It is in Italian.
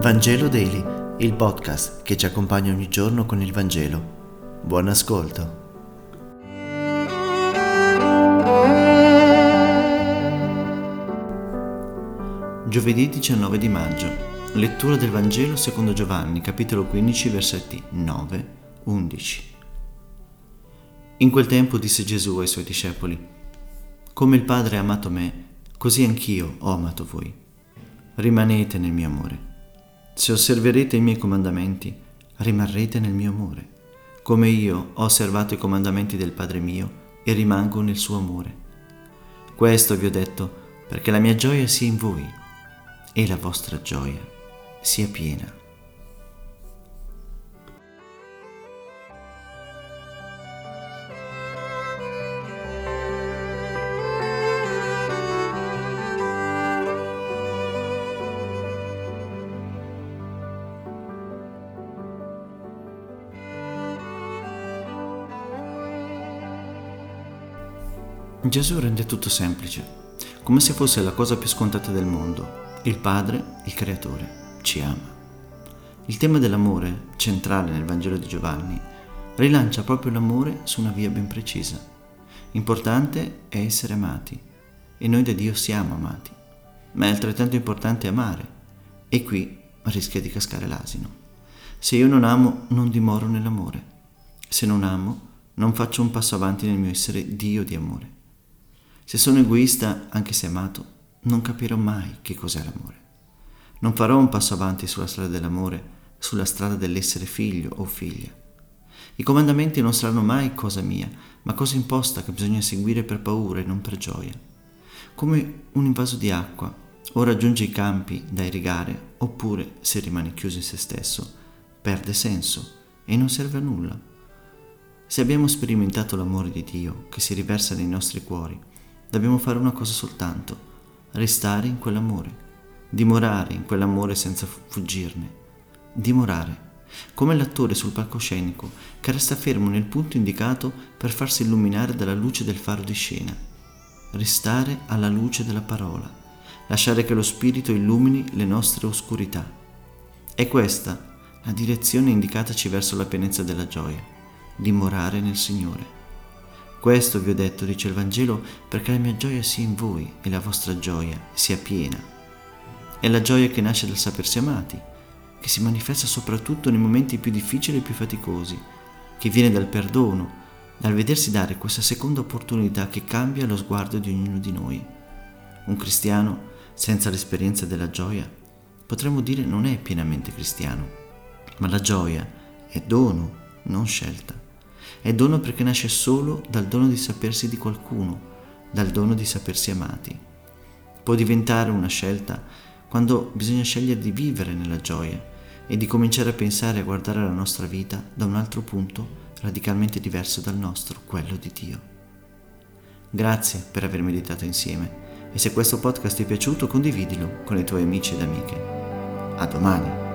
Vangelo Daily, il podcast che ci accompagna ogni giorno con il Vangelo. Buon ascolto. Giovedì 19 di maggio. Lettura del Vangelo secondo Giovanni, capitolo 15, versetti 9-11. In quel tempo disse Gesù ai suoi discepoli, Come il Padre ha amato me, così anch'io ho amato voi. Rimanete nel mio amore. Se osserverete i miei comandamenti, rimarrete nel mio amore, come io ho osservato i comandamenti del Padre mio e rimango nel suo amore. Questo vi ho detto perché la mia gioia sia in voi e la vostra gioia sia piena. Gesù rende tutto semplice, come se fosse la cosa più scontata del mondo il Padre, il Creatore, ci ama. Il tema dell'amore, centrale nel Vangelo di Giovanni, rilancia proprio l'amore su una via ben precisa. Importante è essere amati e noi da Dio siamo amati, ma è altrettanto importante amare e qui rischia di cascare l'asino. Se io non amo, non dimoro nell'amore. Se non amo, non faccio un passo avanti nel mio essere Dio di amore. Se sono egoista, anche se amato, non capirò mai che cos'è l'amore. Non farò un passo avanti sulla strada dell'amore, sulla strada dell'essere figlio o figlia. I comandamenti non saranno mai cosa mia, ma cosa imposta che bisogna seguire per paura e non per gioia. Come un invaso di acqua, o raggiunge i campi da irrigare, oppure, se rimane chiuso in se stesso, perde senso e non serve a nulla. Se abbiamo sperimentato l'amore di Dio che si riversa nei nostri cuori, dobbiamo fare una cosa soltanto, restare in quell'amore, dimorare in quell'amore senza fuggirne, dimorare, come l'attore sul palcoscenico che resta fermo nel punto indicato per farsi illuminare dalla luce del faro di scena, restare alla luce della parola, lasciare che lo Spirito illumini le nostre oscurità. È questa la direzione indicataci verso la pienezza della gioia, dimorare nel Signore. Questo vi ho detto, dice il Vangelo, perché la mia gioia sia in voi e la vostra gioia sia piena. È la gioia che nasce dal sapersi amati, che si manifesta soprattutto nei momenti più difficili e più faticosi, che viene dal perdono, dal vedersi dare questa seconda opportunità che cambia lo sguardo di ognuno di noi. Un cristiano senza l'esperienza della gioia potremmo dire non è pienamente cristiano, ma la gioia è dono, non scelta. È dono perché nasce solo dal dono di sapersi di qualcuno, dal dono di sapersi amati. Può diventare una scelta quando bisogna scegliere di vivere nella gioia e di cominciare a pensare e a guardare la nostra vita da un altro punto radicalmente diverso dal nostro, quello di Dio. Grazie per aver meditato insieme e se questo podcast ti è piaciuto condividilo con i tuoi amici ed amiche. A domani!